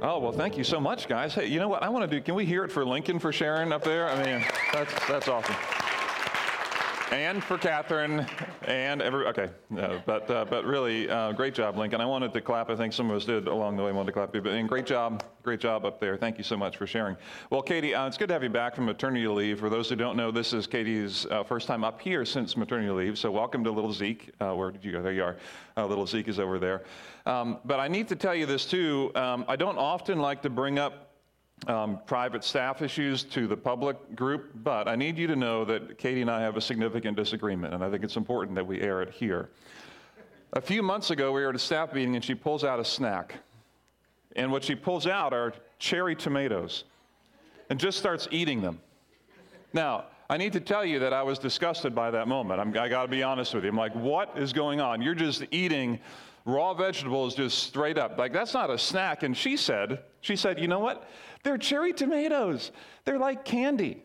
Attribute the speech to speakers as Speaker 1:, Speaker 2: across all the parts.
Speaker 1: Oh, well, thank you so much, guys. Hey, you know what I want to do? Can we hear it for Lincoln for sharing up there? I mean, that's, that's awesome. And for Catherine and every, okay. But, uh, but really, uh, great job, Lincoln. I wanted to clap. I think some of us did along the way. Wanted to clap you. But and great job. Great job up there. Thank you so much for sharing. Well, Katie, uh, it's good to have you back from maternity leave. For those who don't know, this is Katie's uh, first time up here since maternity leave. So welcome to little Zeke. Uh, where did you go? There you are. Uh, little Zeke is over there. Um, but I need to tell you this too. Um, I don't often like to bring up um, private staff issues to the public group, but I need you to know that Katie and I have a significant disagreement, and I think it's important that we air it here. A few months ago, we were at a staff meeting, and she pulls out a snack. And what she pulls out are cherry tomatoes and just starts eating them. Now, I need to tell you that I was disgusted by that moment. I'm, I got to be honest with you. I'm like, what is going on? You're just eating raw vegetables just straight up. Like, that's not a snack. And she said, she said, you know what? They're cherry tomatoes. They're like candy.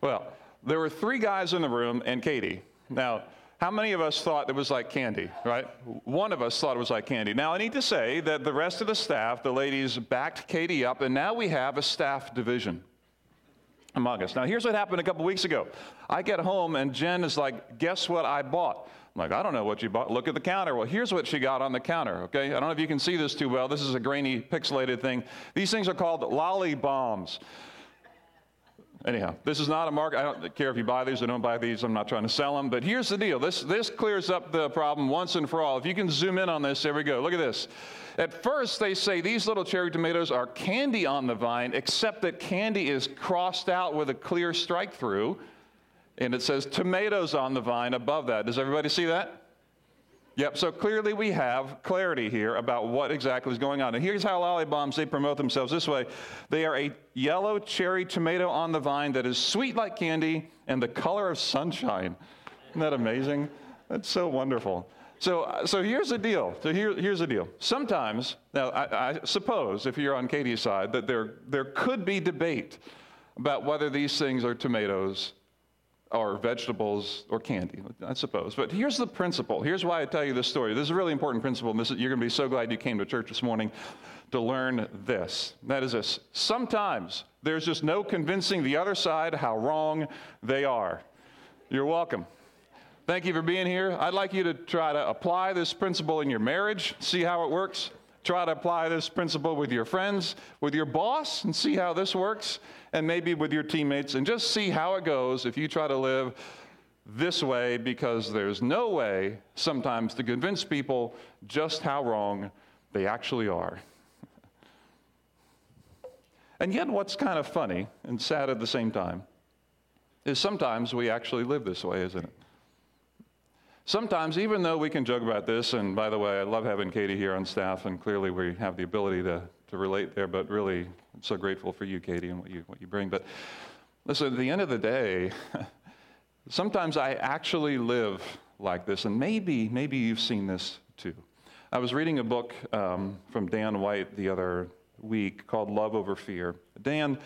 Speaker 1: well, there were three guys in the room and Katie. Now, how many of us thought it was like candy, right? One of us thought it was like candy. Now, I need to say that the rest of the staff, the ladies, backed Katie up, and now we have a staff division among us. Now, here's what happened a couple weeks ago. I get home, and Jen is like, Guess what I bought? I'm like, I don't know what you bought. Look at the counter. Well, here's what she got on the counter, okay? I don't know if you can see this too well. This is a grainy, pixelated thing. These things are called Lollibombs. Anyhow, this is not a market. I don't care if you buy these or don't buy these. I'm not trying to sell them. But here's the deal this, this clears up the problem once and for all. If you can zoom in on this, there we go. Look at this. At first, they say these little cherry tomatoes are candy on the vine, except that candy is crossed out with a clear strike through. And it says tomatoes on the vine above that. Does everybody see that? Yep, so clearly we have clarity here about what exactly is going on. And here's how Lollibombs they promote themselves this way. They are a yellow cherry tomato on the vine that is sweet like candy and the color of sunshine. Isn't that amazing? That's so wonderful. So, uh, so here's the deal. So here, here's the deal. Sometimes, now I, I suppose if you're on Katie's side, that there, there could be debate about whether these things are tomatoes or vegetables or candy, I suppose. But here's the principle. Here's why I tell you this story. This is a really important principle, is, you're going to be so glad you came to church this morning to learn this. That is this. Sometimes there's just no convincing the other side how wrong they are. You're welcome. Thank you for being here. I'd like you to try to apply this principle in your marriage, see how it works. Try to apply this principle with your friends, with your boss, and see how this works and maybe with your teammates and just see how it goes if you try to live this way because there's no way sometimes to convince people just how wrong they actually are. And yet, what's kind of funny and sad at the same time is sometimes we actually live this way, isn't it? Sometimes, even though we can joke about this, and by the way, I love having Katie here on staff, and clearly we have the ability to, to relate there, but really, I'm so grateful for you, Katie, and what you, what you bring. But listen, at the end of the day, sometimes I actually live like this, and maybe, maybe you've seen this too. I was reading a book um, from Dan White the other week called Love Over Fear. Dan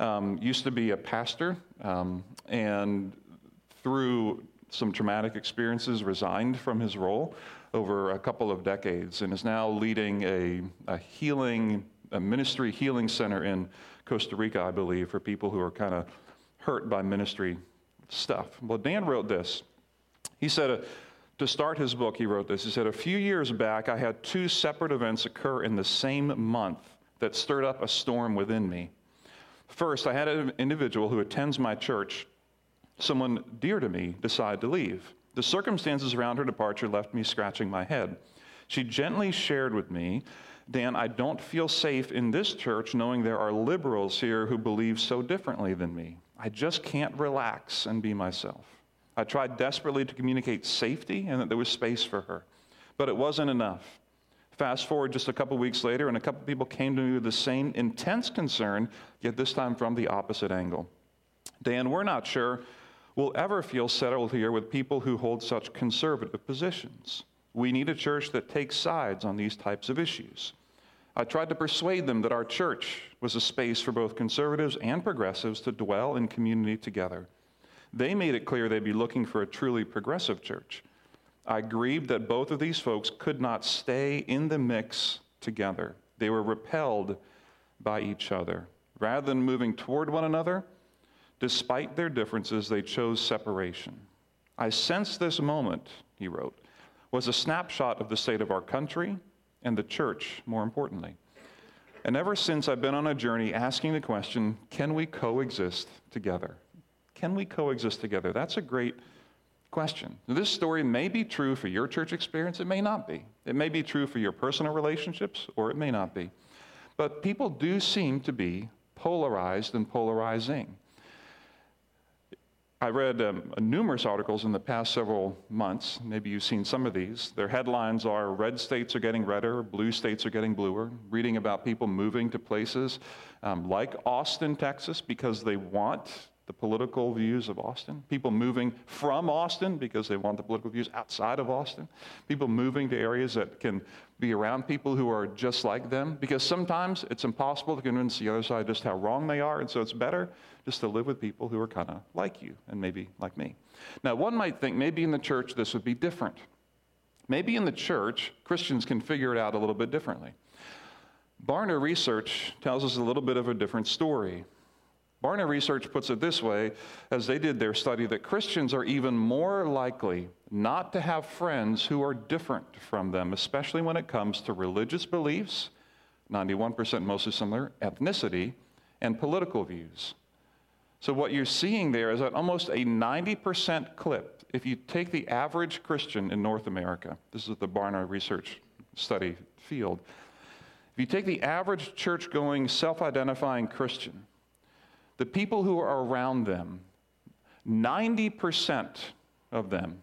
Speaker 1: um, used to be a pastor, um, and through some traumatic experiences, resigned from his role over a couple of decades, and is now leading a, a healing a ministry healing center in Costa Rica, I believe, for people who are kind of hurt by ministry stuff. Well, Dan wrote this. He said, uh, to start his book, he wrote this. He said, A few years back, I had two separate events occur in the same month that stirred up a storm within me. First, I had an individual who attends my church, someone dear to me, decide to leave. The circumstances around her departure left me scratching my head. She gently shared with me Dan, I don't feel safe in this church knowing there are liberals here who believe so differently than me. I just can't relax and be myself. I tried desperately to communicate safety and that there was space for her, but it wasn't enough. Fast forward just a couple weeks later, and a couple people came to me with the same intense concern, yet this time from the opposite angle. Dan, we're not sure we'll ever feel settled here with people who hold such conservative positions. We need a church that takes sides on these types of issues. I tried to persuade them that our church was a space for both conservatives and progressives to dwell in community together. They made it clear they'd be looking for a truly progressive church. I grieved that both of these folks could not stay in the mix together. They were repelled by each other. Rather than moving toward one another, despite their differences, they chose separation. I sense this moment, he wrote, was a snapshot of the state of our country and the church, more importantly. And ever since, I've been on a journey asking the question can we coexist together? Can we coexist together? That's a great question. This story may be true for your church experience, it may not be. It may be true for your personal relationships, or it may not be. But people do seem to be polarized and polarizing. I read um, numerous articles in the past several months. Maybe you've seen some of these. Their headlines are Red states are getting redder, blue states are getting bluer. Reading about people moving to places um, like Austin, Texas, because they want the political views of Austin, people moving from Austin because they want the political views outside of Austin, people moving to areas that can be around people who are just like them, because sometimes it's impossible to convince the other side just how wrong they are, and so it's better just to live with people who are kind of like you and maybe like me. Now, one might think maybe in the church this would be different. Maybe in the church, Christians can figure it out a little bit differently. Barna Research tells us a little bit of a different story. Barna Research puts it this way as they did their study that Christians are even more likely not to have friends who are different from them, especially when it comes to religious beliefs, 91% mostly similar, ethnicity, and political views. So, what you're seeing there is that almost a 90% clip. If you take the average Christian in North America, this is the Barna Research study field, if you take the average church going, self identifying Christian, the people who are around them, 90% of them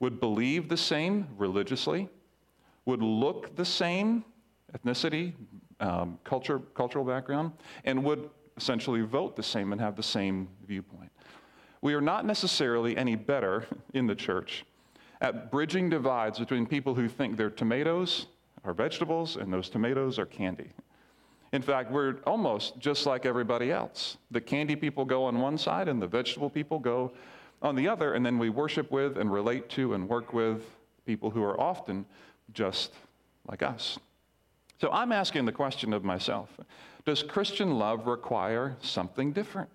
Speaker 1: would believe the same religiously, would look the same, ethnicity, um, culture, cultural background, and would essentially vote the same and have the same viewpoint. We are not necessarily any better in the church at bridging divides between people who think their tomatoes are vegetables and those tomatoes are candy. In fact, we're almost just like everybody else. The candy people go on one side and the vegetable people go on the other, and then we worship with and relate to and work with people who are often just like us. So I'm asking the question of myself Does Christian love require something different?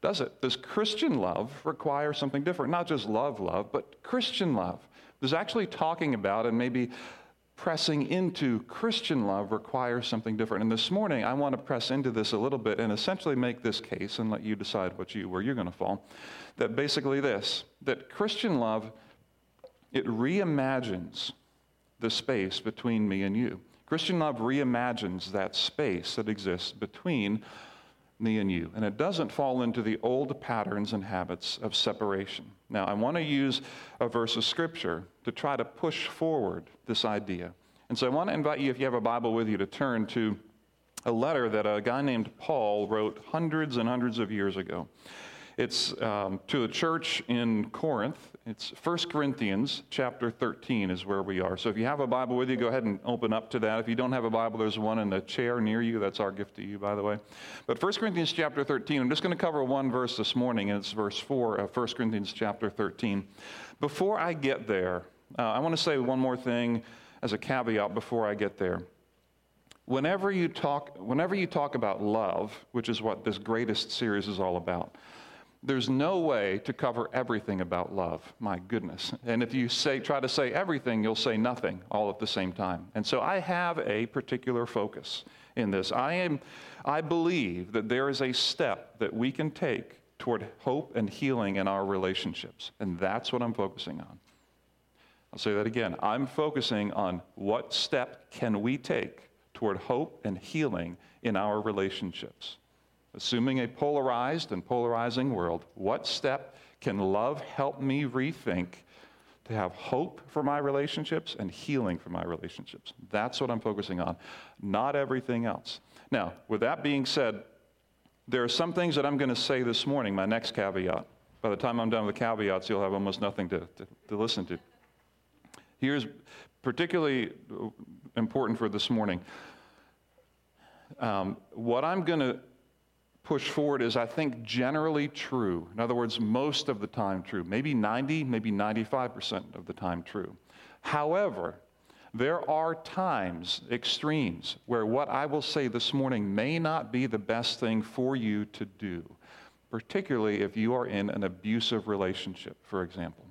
Speaker 1: Does it? Does Christian love require something different? Not just love, love, but Christian love. Is actually talking about and maybe pressing into Christian love requires something different. And this morning, I want to press into this a little bit and essentially make this case and let you decide what you, where you're going to fall. That basically this that Christian love, it reimagines the space between me and you. Christian love reimagines that space that exists between me and you. And it doesn't fall into the old patterns and habits of separation. Now, I want to use a verse of scripture to try to push forward this idea. And so I want to invite you, if you have a Bible with you, to turn to a letter that a guy named Paul wrote hundreds and hundreds of years ago. It's um, to a church in Corinth. It's 1 Corinthians chapter 13 is where we are. So if you have a Bible with you, go ahead and open up to that. If you don't have a Bible, there's one in the chair near you. That's our gift to you, by the way. But 1 Corinthians chapter 13, I'm just going to cover one verse this morning, and it's verse 4 of 1 Corinthians chapter 13. Before I get there, uh, I want to say one more thing as a caveat before I get there whenever you talk whenever you talk about love which is what this greatest series is all about there's no way to cover everything about love. My goodness. And if you say try to say everything, you'll say nothing all at the same time. And so I have a particular focus in this. I am I believe that there is a step that we can take toward hope and healing in our relationships. And that's what I'm focusing on. I'll say that again. I'm focusing on what step can we take toward hope and healing in our relationships. Assuming a polarized and polarizing world, what step can love help me rethink to have hope for my relationships and healing for my relationships? That's what I'm focusing on, not everything else. Now, with that being said, there are some things that I'm going to say this morning, my next caveat. By the time I'm done with the caveats, you'll have almost nothing to, to, to listen to. Here's particularly important for this morning. Um, what I'm going to push forward is, I think, generally true. In other words, most of the time true. Maybe 90, maybe 95% of the time true. However, There are times, extremes, where what I will say this morning may not be the best thing for you to do, particularly if you are in an abusive relationship, for example.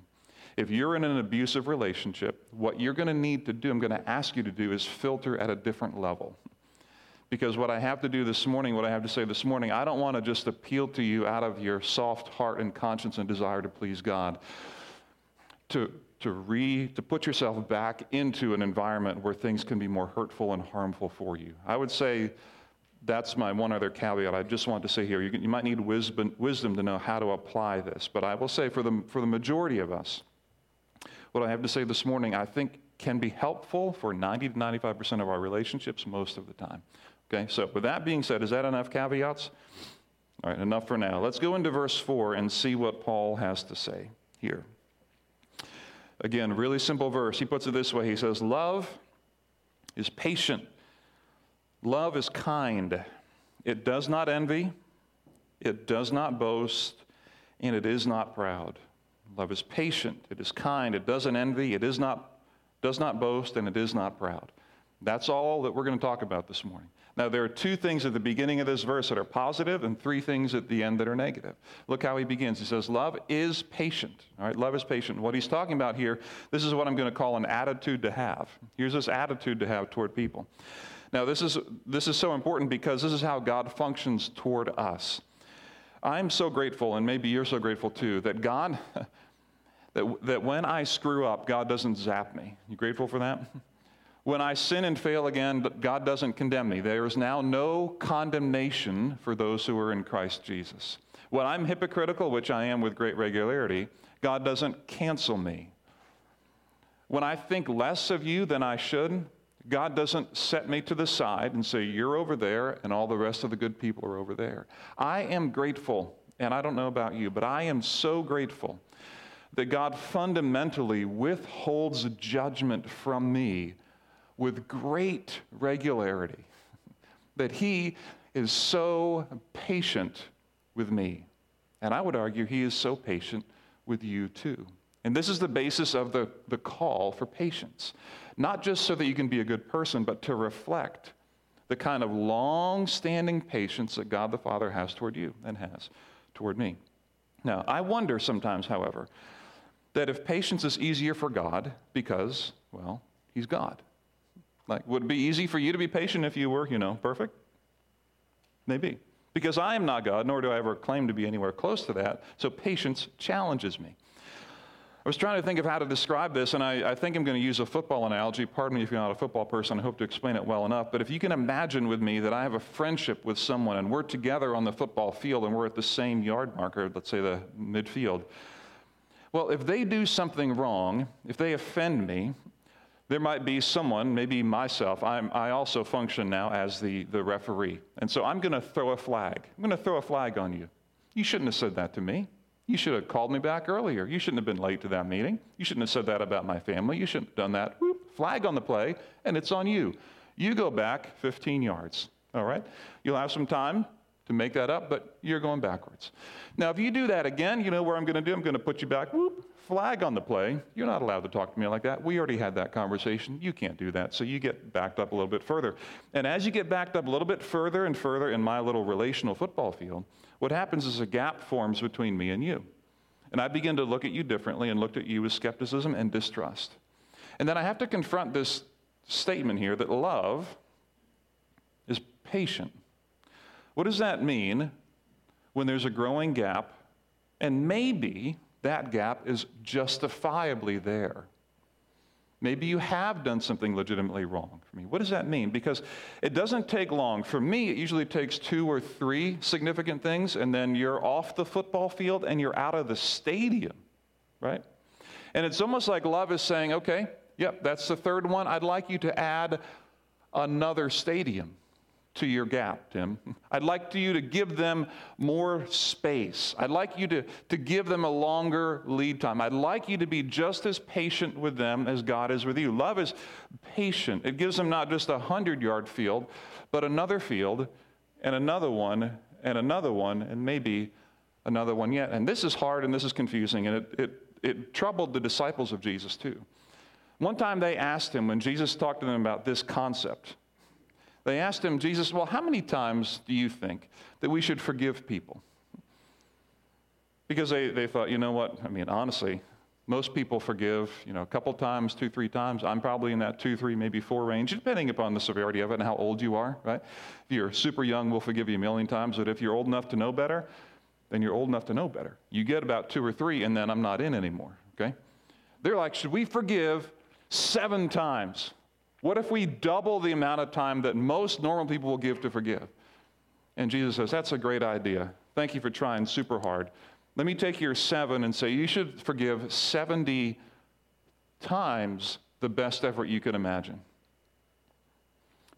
Speaker 1: If you're in an abusive relationship, what you're going to need to do, I'm going to ask you to do, is filter at a different level. Because what I have to do this morning, what I have to say this morning, I don't want to just appeal to you out of your soft heart and conscience and desire to please God. To to re to put yourself back into an environment where things can be more hurtful and harmful for you. I would say that's my one other caveat. I just want to say here, you, you might need wisdom, wisdom to know how to apply this. But I will say for the, for the majority of us, what I have to say this morning, I think can be helpful for 90 to 95% of our relationships most of the time. Okay, so with that being said, is that enough caveats? All right, enough for now. Let's go into verse 4 and see what Paul has to say here. Again, really simple verse. He puts it this way He says, Love is patient, love is kind. It does not envy, it does not boast, and it is not proud. Love is patient, it is kind, it doesn't envy, it is not, does not boast, and it is not proud. That's all that we're going to talk about this morning. Now, there are two things at the beginning of this verse that are positive and three things at the end that are negative. Look how he begins. He says, Love is patient. All right, love is patient. What he's talking about here, this is what I'm going to call an attitude to have. Here's this attitude to have toward people. Now, this is, this is so important because this is how God functions toward us. I'm so grateful, and maybe you're so grateful too, that God, that, that when I screw up, God doesn't zap me. You grateful for that? When I sin and fail again, God doesn't condemn me. There is now no condemnation for those who are in Christ Jesus. When I'm hypocritical, which I am with great regularity, God doesn't cancel me. When I think less of you than I should, God doesn't set me to the side and say, You're over there, and all the rest of the good people are over there. I am grateful, and I don't know about you, but I am so grateful that God fundamentally withholds judgment from me with great regularity, that he is so patient with me. And I would argue he is so patient with you too. And this is the basis of the, the call for patience. Not just so that you can be a good person, but to reflect the kind of long standing patience that God the Father has toward you and has toward me. Now, I wonder sometimes, however, that if patience is easier for God because, well, He's God. Like, would it be easy for you to be patient if you were, you know, perfect? Maybe. Because I am not God, nor do I ever claim to be anywhere close to that. So patience challenges me. I was trying to think of how to describe this, and I, I, think I'm going to use a football analogy. Pardon me if you're not a football person, I hope to explain it well enough. But if you can imagine with me that I have a friendship with someone, and we're together on the football field, and we're at the same yard marker, let's say the midfield. Well, if they do something wrong, if they offend me, there might be someone, maybe myself, I'm, i also function now as the, the referee. And so I'm going to throw a flag. I'm going to throw a flag on you. You shouldn't have said that to me. You should have called me back earlier. You shouldn't have been late to that meeting. You shouldn't have said that about my family. You shouldn't have done that. Whoop, flag on the play, and it's on you. You go back 15 yards, all right? You'll have some time to make that up, but you're going backwards. Now, if you do that again, you know where I'm going to do? I'm going to put you back, whoop, flag on the play. You're not allowed to talk to me like that. We already had that conversation. You can't do that. So you get backed up a little bit further. And as you get backed up a little bit further and further in my little relational football field, what happens is a gap forms between me and you. And I begin to look at you differently and look at you with skepticism and distrust. And then I have to confront this statement here that love is patient. What does that mean when there's a growing gap and maybe that gap is justifiably there. Maybe you have done something legitimately wrong for me. What does that mean? Because it doesn't take long. For me, it usually takes two or three significant things, and then you're off the football field and you're out of the stadium, right? And it's almost like love is saying, okay, yep, that's the third one. I'd like you to add another stadium to your gap, Tim. I'd like you to give them more space. I'd like you to, to give them a longer lead time. I'd like you to be just as patient with them as God is with you. Love is patient. It gives them not just a 100 yard field, but another field, and another one, and another one, and maybe another one yet. And this is hard and this is confusing, and it, it, it troubled the disciples of Jesus too. One time they asked him, when Jesus talked to them about this concept, they asked him, Jesus, well, how many times do you think that we should forgive people? Because they, they thought, you know what? I mean, honestly, most people forgive, you know, a couple times, two, three times. I'm probably in that two, three, maybe four range, depending upon the severity of it and how old you are, right? If you're super young, we'll forgive you a million times. But if you're old enough to know better, then you're old enough to know better. You get about two or three, and then I'm not in anymore, okay? They're like, should we forgive seven times? What if we double the amount of time that most normal people will give to forgive? And Jesus says, that's a great idea. Thank you for trying super hard. Let me take your seven and say you should forgive 70 times the best effort you could imagine.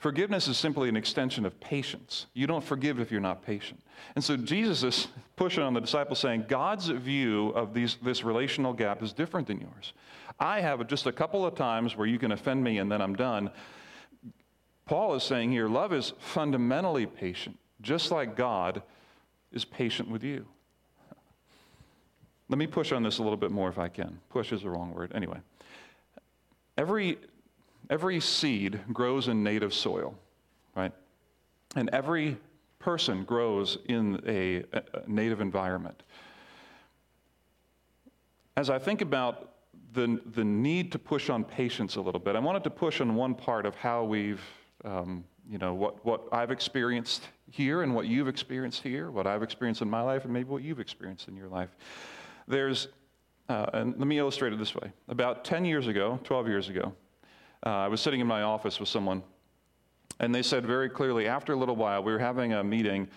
Speaker 1: Forgiveness is simply an extension of patience. You don't forgive if you're not patient. And so Jesus is pushing on the disciples saying, God's view of these, this relational gap is different than yours. I have just a couple of times where you can offend me and then I'm done. Paul is saying here, love is fundamentally patient, just like God is patient with you. Let me push on this a little bit more if I can. Push is the wrong word. Anyway, every, every seed grows in native soil, right? And every person grows in a, a native environment. As I think about the, the need to push on patience a little bit, I wanted to push on one part of how we've, um, you know, what, what I've experienced here and what you've experienced here, what I've experienced in my life, and maybe what you've experienced in your life. There's, uh, and let me illustrate it this way. About 10 years ago, 12 years ago, uh, I was sitting in my office with someone, and they said very clearly, after a little while, we were having a meeting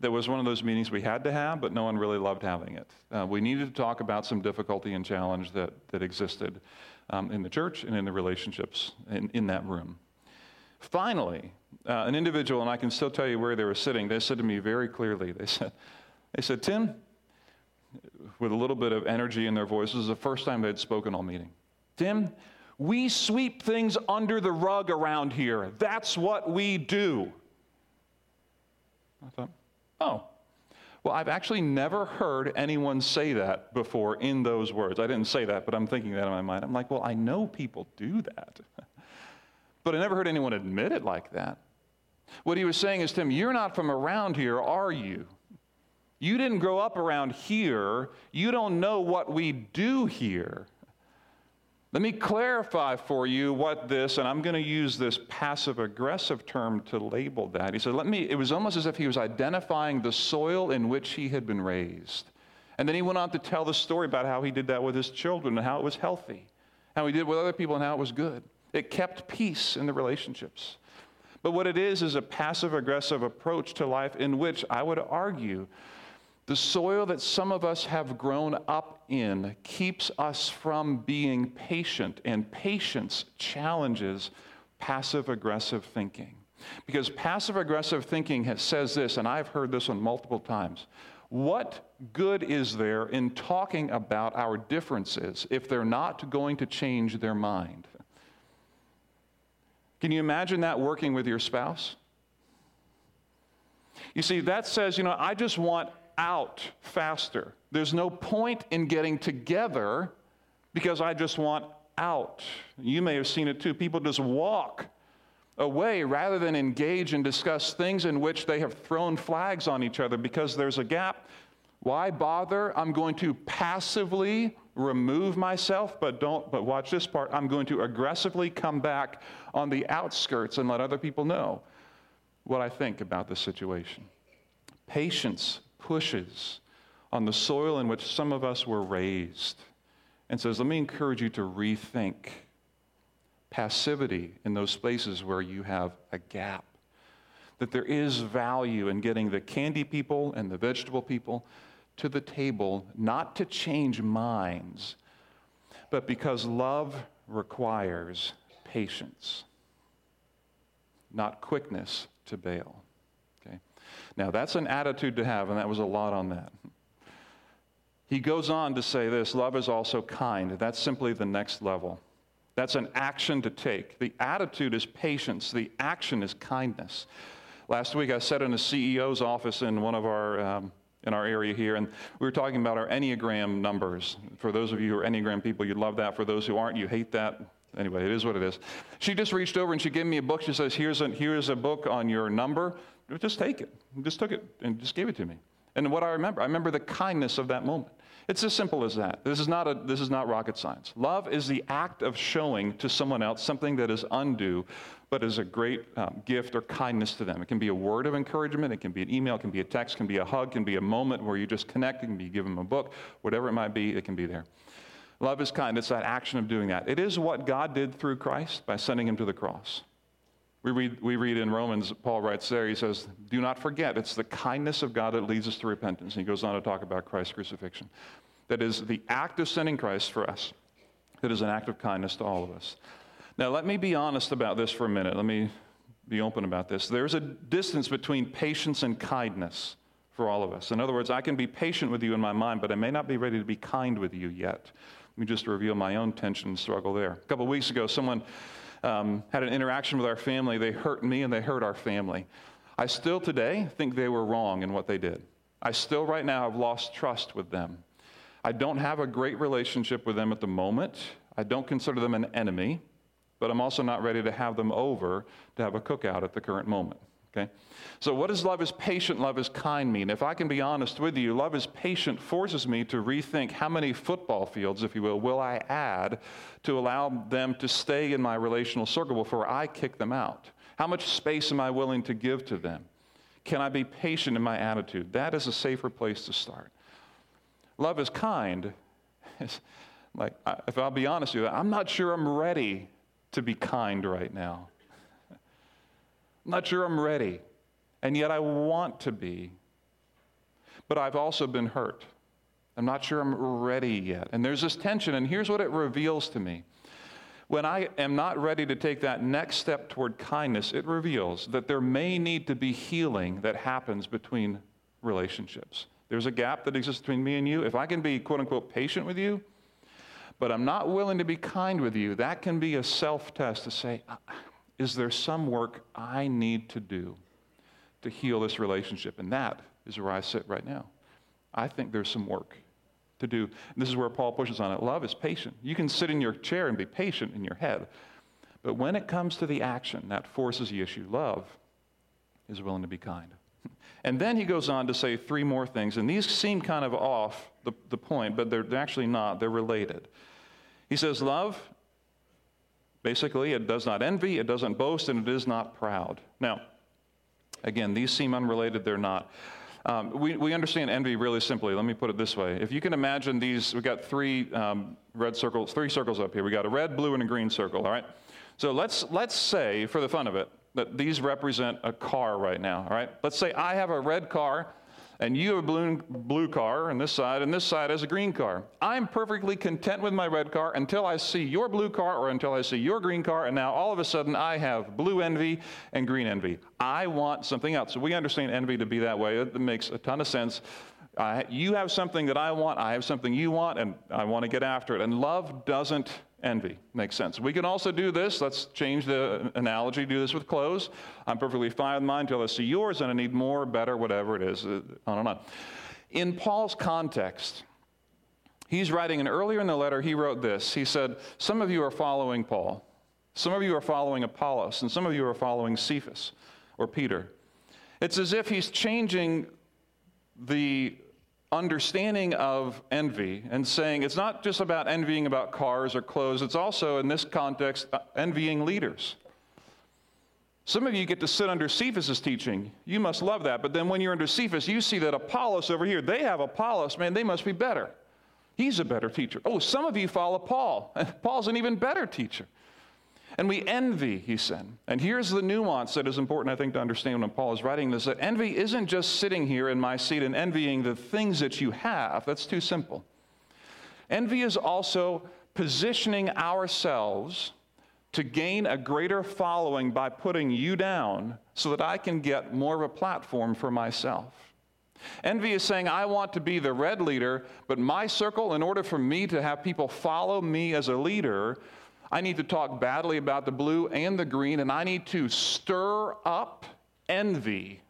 Speaker 1: that was one of those meetings we had to have, but no one really loved having it. Uh, we needed to talk about some difficulty and challenge that, that existed um, in the church and in the relationships in, in that room. Finally, uh, an individual, and I can still tell you where they were sitting, they said to me very clearly, they said, they said, Tim, with a little bit of energy in their voices. the first time they'd spoken all meeting. Tim, we sweep things under the rug around here. That's what we do. I thought, oh. Well, I've actually never heard anyone say that before in those words. I didn't say that, but I'm thinking that in my mind. I'm like, well, I know people do that. but I never heard anyone admit it like that. What he was saying is, Tim, you're not from around here, are you? You didn't grow up around here. You don't know what we do here. Let me clarify for you what this, and I'm going to use this passive aggressive term to label that. He said, Let me, it was almost as if he was identifying the soil in which he had been raised. And then he went on to tell the story about how he did that with his children and how it was healthy, how he did with other people and how it was good. It kept peace in the relationships. But what it is is a passive aggressive approach to life in which I would argue the soil that some of us have grown up in keeps us from being patient, and patience challenges passive aggressive thinking. Because passive aggressive thinking has, says this, and I've heard this one multiple times. What good is there in talking about our differences if they're not going to change their mind? Can you imagine that working with your spouse? You see, that says, you know, I just want out faster. There's no point in getting together because I just want out. You may have seen it too. People just walk away rather than engage and discuss things in which they have thrown flags on each other because there's a gap. Why bother? I'm going to passively remove myself, but don't, but watch this part. I'm going to aggressively come back on the outskirts and let other people know what I think about the situation. Patience pushes on the soil in which some of us were raised and says, Let me encourage you to rethink passivity in those places where you have a gap. That there is value in getting the candy people and the vegetable people to the table, not to change minds, but because love requires patience, not quickness to bail. Now, that's an attitude to have, and that was a lot on that. He goes on to say this love is also kind. That's simply the next level. That's an action to take. The attitude is patience, the action is kindness. Last week, I sat in a CEO's office in one of our. Um, in our area here, and we were talking about our Enneagram numbers. For those of you who are Enneagram people, you love that. For those who aren't, you hate that. anyway, it is what it is. She just reached over and she gave me a book. She says, Here's a, here's a book on your number. Just take it. Just took it and just gave it to me. And what I remember, I remember the kindness of that moment. It's as simple as that. This is not, a, this is not rocket science. Love is the act of showing to someone else something that is undue, but is a great um, gift or kindness to them. It can be a word of encouragement, it can be an email, it can be a text, it can be a hug, it can be a moment where you just connect, it can be give them a book, whatever it might be, it can be there. Love is kind. It's that action of doing that. It is what God did through Christ by sending him to the cross. We read, we read in Romans, Paul writes there, he says, Do not forget, it's the kindness of God that leads us to repentance. And he goes on to talk about Christ's crucifixion. That is the act of sending Christ for us, that is an act of kindness to all of us. Now, let me be honest about this for a minute. Let me be open about this. There's a distance between patience and kindness for all of us. In other words, I can be patient with you in my mind, but I may not be ready to be kind with you yet. Let me just reveal my own tension and struggle there. A couple weeks ago, someone um, had an interaction with our family. They hurt me and they hurt our family. I still today think they were wrong in what they did. I still, right now, have lost trust with them. I don't have a great relationship with them at the moment. I don't consider them an enemy, but I'm also not ready to have them over to have a cookout at the current moment. Okay? So, what does love is patient, love is kind mean? If I can be honest with you, love is patient forces me to rethink how many football fields, if you will, will I add to allow them to stay in my relational circle before I kick them out? How much space am I willing to give to them? Can I be patient in my attitude? That is a safer place to start. Love is kind. Like, if I'll be honest with you, I'm not sure I'm ready to be kind right now. I'm not sure I'm ready. And yet I want to be. But I've also been hurt. I'm not sure I'm ready yet. And there's this tension, and here's what it reveals to me. When I am not ready to take that next step toward kindness, it reveals that there may need to be healing that happens between relationships. There's a gap that exists between me and you. If I can be, quote unquote, patient with you, but I'm not willing to be kind with you, that can be a self test to say, is there some work I need to do to heal this relationship? And that is where I sit right now. I think there's some work to do. And this is where Paul pushes on it. Love is patient. You can sit in your chair and be patient in your head. But when it comes to the action that forces the issue, love is willing to be kind. And then he goes on to say three more things, and these seem kind of off the, the point, but they're actually not. They're related. He says, Love Basically, it does not envy, it doesn't boast, and it is not proud. Now, again, these seem unrelated, they're not. Um, we, we understand envy really simply. Let me put it this way. If you can imagine these, we've got three um, red circles, three circles up here. We've got a red, blue, and a green circle, all right? So let's, let's say, for the fun of it, that these represent a car right now, all right? Let's say I have a red car and you have a blue, blue car on this side, and this side has a green car. I'm perfectly content with my red car until I see your blue car or until I see your green car, and now all of a sudden I have blue envy and green envy. I want something else. So we understand envy to be that way. It makes a ton of sense. You have something that I want, I have something you want, and I want to get after it. And love doesn't envy. Makes sense. We can also do this. Let's change the analogy. Do this with clothes. I'm perfectly fine with mine until I see yours and I need more, better, whatever it is. Uh, on and on. In Paul's context, he's writing, and earlier in the letter, he wrote this. He said, Some of you are following Paul, some of you are following Apollos, and some of you are following Cephas or Peter. It's as if he's changing the understanding of envy and saying it's not just about envying about cars or clothes, it's also, in this context, uh, envying leaders. Some of you get to sit under Cephas's teaching. You must love that. But then when you're under Cephas, you see that Apollos over here, they have Apollos. Man, they must be better. He's a better teacher. Oh, some of you follow Paul. Paul's an even better teacher. And we envy, he said. And here's the nuance that is important, I think, to understand when Paul is writing this that envy isn't just sitting here in my seat and envying the things that you have. That's too simple. Envy is also positioning ourselves to gain a greater following by putting you down so that I can get more of a platform for myself. Envy is saying, I want to be the red leader, but my circle, in order for me to have people follow me as a leader, I need to talk badly about the blue and the green, and I need to stir up envy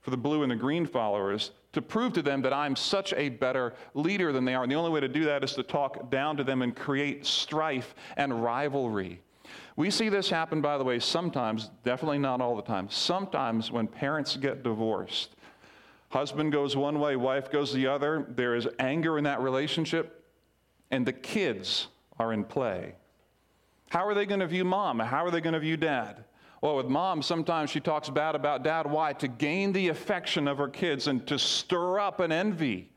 Speaker 1: for the blue and the green followers to prove to them that I'm such a better leader than they are. And the only way to do that is to talk down to them and create strife and rivalry. We see this happen, by the way, sometimes, definitely not all the time. Sometimes when parents get divorced, husband goes one way, wife goes the other, there is anger in that relationship, and the kids are in play. How are they going to view mom? How are they going to view dad? Well, with mom, sometimes she talks bad about dad. Why? To gain the affection of her kids and to stir up an envy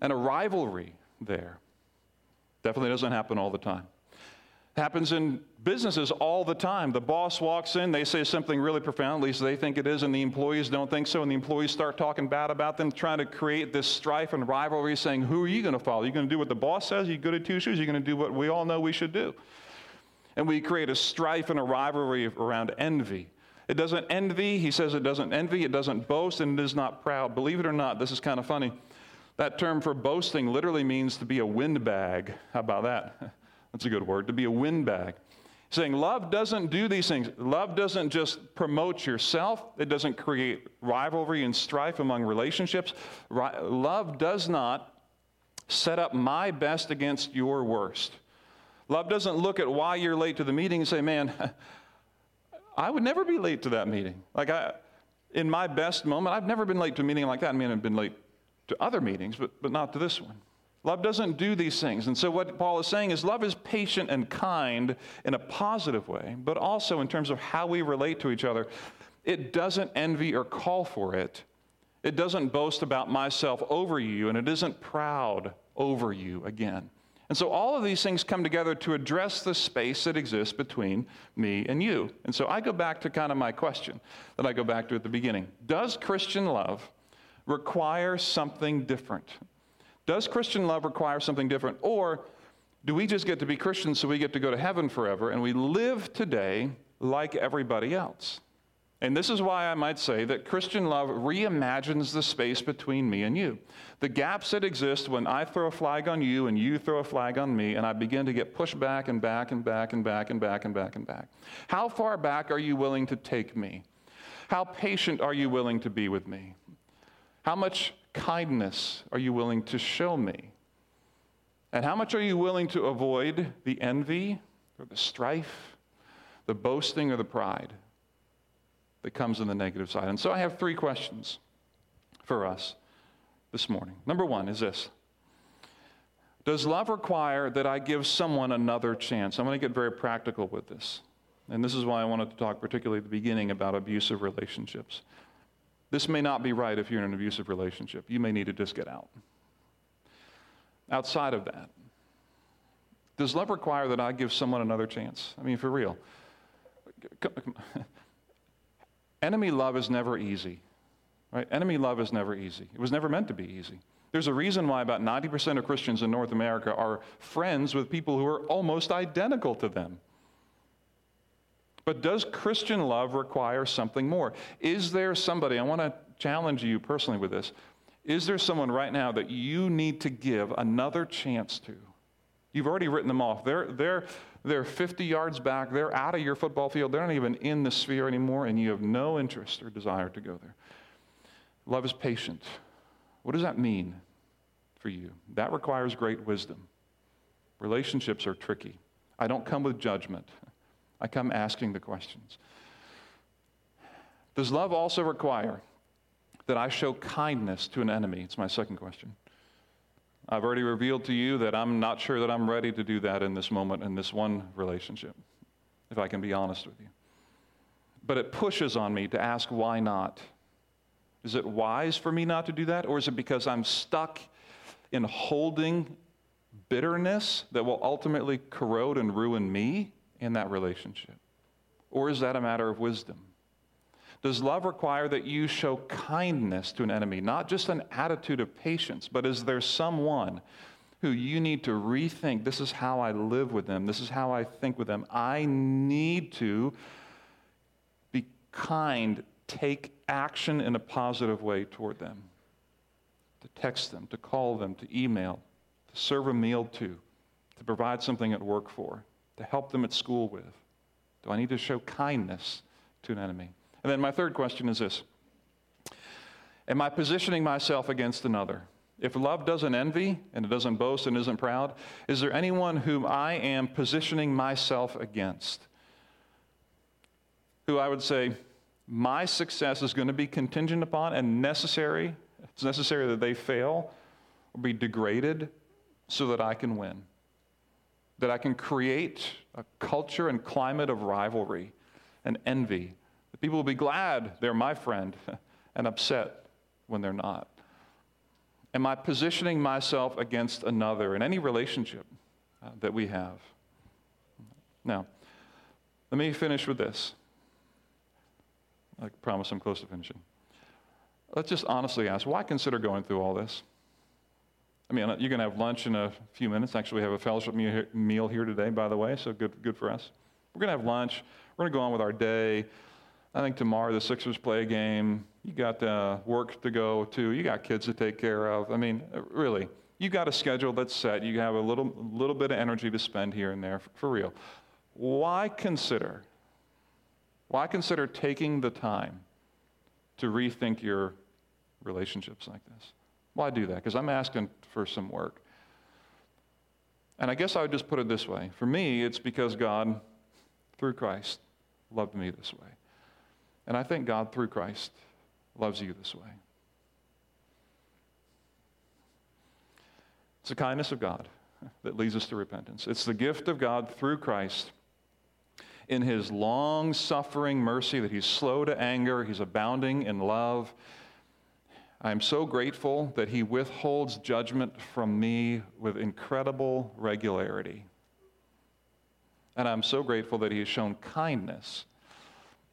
Speaker 1: and a rivalry there. Definitely doesn't happen all the time. Happens in businesses all the time. The boss walks in, they say something really profound, at least they think it is, and the employees don't think so, and the employees start talking bad about them, trying to create this strife and rivalry, saying, Who are you going to follow? Are you going to do what the boss says? Are you good at two shoes? Are you going to do what we all know we should do? And we create a strife and a rivalry around envy. It doesn't envy, he says it doesn't envy, it doesn't boast, and it is not proud. Believe it or not, this is kind of funny. That term for boasting literally means to be a windbag. How about that? That's a good word, to be a windbag. Saying love doesn't do these things. Love doesn't just promote yourself, it doesn't create rivalry and strife among relationships. Love does not set up my best against your worst. Love doesn't look at why you're late to the meeting and say, man, I would never be late to that meeting. Like, I, in my best moment, I've never been late to a meeting like that. I mean, I've been late to other meetings, but, but not to this one. Love doesn't do these things. And so, what Paul is saying is love is patient and kind in a positive way, but also in terms of how we relate to each other. It doesn't envy or call for it. It doesn't boast about myself over you, and it isn't proud over you again. And so all of these things come together to address the space that exists between me and you. And so I go back to kind of my question that I go back to at the beginning Does Christian love require something different? Does Christian love require something different? Or do we just get to be Christians so we get to go to heaven forever and we live today like everybody else? And this is why I might say that Christian love reimagines the space between me and you. The gaps that exist when I throw a flag on you and you throw a flag on me, and I begin to get pushed back and back and back and back and back and back and back. How far back are you willing to take me? How patient are you willing to be with me? How much kindness are you willing to show me? And how much are you willing to avoid the envy or the strife, the boasting or the pride? That comes in the negative side. And so I have three questions for us this morning. Number one is this Does love require that I give someone another chance? I'm going to get very practical with this. And this is why I wanted to talk, particularly at the beginning, about abusive relationships. This may not be right if you're in an abusive relationship. You may need to just get out. Outside of that, does love require that I give someone another chance? I mean, for real. Enemy love is never easy, right? Enemy love is never easy. It was never meant to be easy. There's a reason why about 90% of Christians in North America are friends with people who are almost identical to them. But does Christian love require something more? Is there somebody, I want to challenge you personally with this, is there someone right now that you need to give another chance to? You've already written them off. They're, they're, they're 50 yards back. They're out of your football field. They're not even in the sphere anymore, and you have no interest or desire to go there. Love is patient. What does that mean for you? That requires great wisdom. Relationships are tricky. I don't come with judgment, I come asking the questions. Does love also require that I show kindness to an enemy? It's my second question. I've already revealed to you that I'm not sure that I'm ready to do that in this moment, in this one relationship, if I can be honest with you. But it pushes on me to ask, why not? Is it wise for me not to do that? Or is it because I'm stuck in holding bitterness that will ultimately corrode and ruin me in that relationship? Or is that a matter of wisdom? Does love require that you show kindness to an enemy, not just an attitude of patience, but is there someone who you need to rethink this is how I live with them, this is how I think with them? I need to be kind, take action in a positive way toward them, to text them, to call them, to email, to serve a meal to, to provide something at work for, to help them at school with. Do I need to show kindness to an enemy? And then my third question is this Am I positioning myself against another? If love doesn't envy and it doesn't boast and isn't proud, is there anyone whom I am positioning myself against? Who I would say, my success is going to be contingent upon and necessary. It's necessary that they fail or be degraded so that I can win. That I can create a culture and climate of rivalry and envy. People will be glad they're my friend and upset when they're not. Am I positioning myself against another in any relationship uh, that we have? Now, let me finish with this. I promise I'm close to finishing. Let's just honestly ask why consider going through all this? I mean, you're going to have lunch in a few minutes. Actually, we have a fellowship meal here today, by the way, so good, good for us. We're going to have lunch. We're going to go on with our day. I think tomorrow the Sixers play a game. You got uh, work to go to. You got kids to take care of. I mean, really, you got a schedule that's set. You have a little, little bit of energy to spend here and there, for, for real. Why consider why consider taking the time to rethink your relationships like this? Why do that? Because I'm asking for some work. And I guess I would just put it this way for me, it's because God, through Christ, loved me this way. And I think God, through Christ, loves you this way. It's the kindness of God that leads us to repentance. It's the gift of God through Christ in his long suffering mercy, that he's slow to anger, he's abounding in love. I'm so grateful that he withholds judgment from me with incredible regularity. And I'm so grateful that he has shown kindness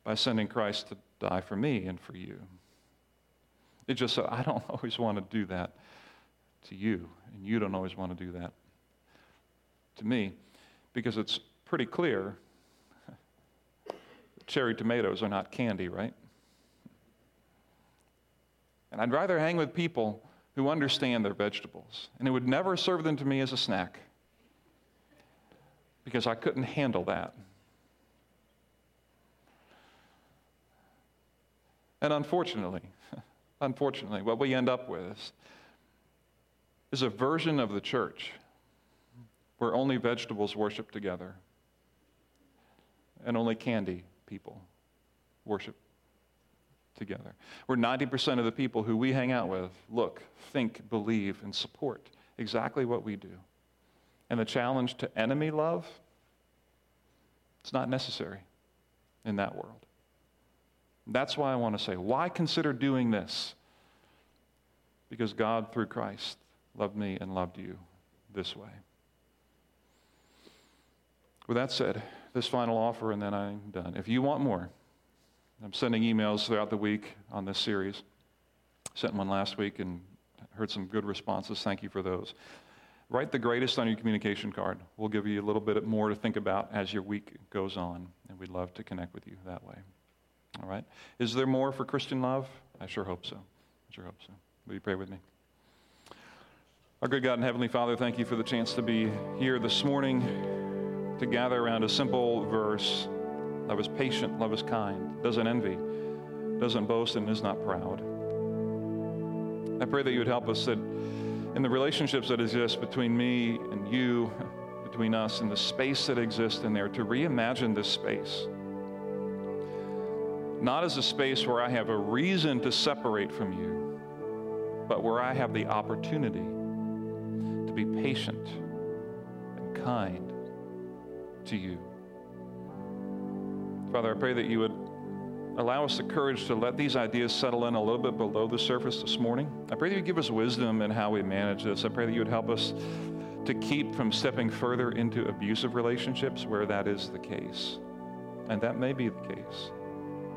Speaker 1: by sending Christ to die for me and for you. It just so I don't always want to do that to you, and you don't always want to do that to me, because it's pretty clear cherry tomatoes are not candy, right? And I'd rather hang with people who understand their vegetables. And it would never serve them to me as a snack because I couldn't handle that. And unfortunately, unfortunately, what we end up with is a version of the church where only vegetables worship together and only candy people worship together. Where 90% of the people who we hang out with look, think, believe, and support exactly what we do. And the challenge to enemy love, it's not necessary in that world. That's why I want to say, why consider doing this? Because God, through Christ, loved me and loved you this way. With that said, this final offer and then I'm done. If you want more, I'm sending emails throughout the week on this series. Sent one last week and heard some good responses. Thank you for those. Write the greatest on your communication card. We'll give you a little bit more to think about as your week goes on, and we'd love to connect with you that way. All right? Is there more for Christian love? I sure hope so. I sure hope so. Will you pray with me? Our good God and Heavenly Father, thank you for the chance to be here this morning to gather around a simple verse love is patient, love is kind, doesn't envy, doesn't boast, and is not proud. I pray that you would help us that in the relationships that exist between me and you, between us, and the space that exists in there, to reimagine this space. Not as a space where I have a reason to separate from you, but where I have the opportunity to be patient and kind to you. Father, I pray that you would allow us the courage to let these ideas settle in a little bit below the surface this morning. I pray that you give us wisdom in how we manage this. I pray that you would help us to keep from stepping further into abusive relationships where that is the case. And that may be the case.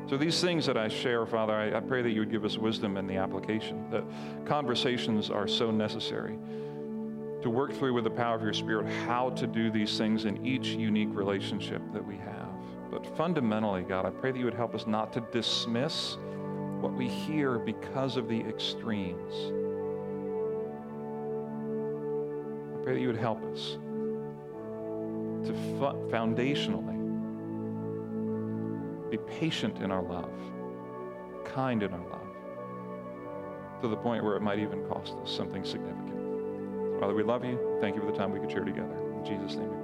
Speaker 1: So, these things that I share, Father, I, I pray that you would give us wisdom in the application, that conversations are so necessary to work through with the power of your Spirit how to do these things in each unique relationship that we have. But fundamentally, God, I pray that you would help us not to dismiss what we hear because of the extremes. I pray that you would help us to foundationally be patient in our love, kind in our love, to the point where it might even cost us something significant. Father, we love you. Thank you for the time we could share together. In Jesus' name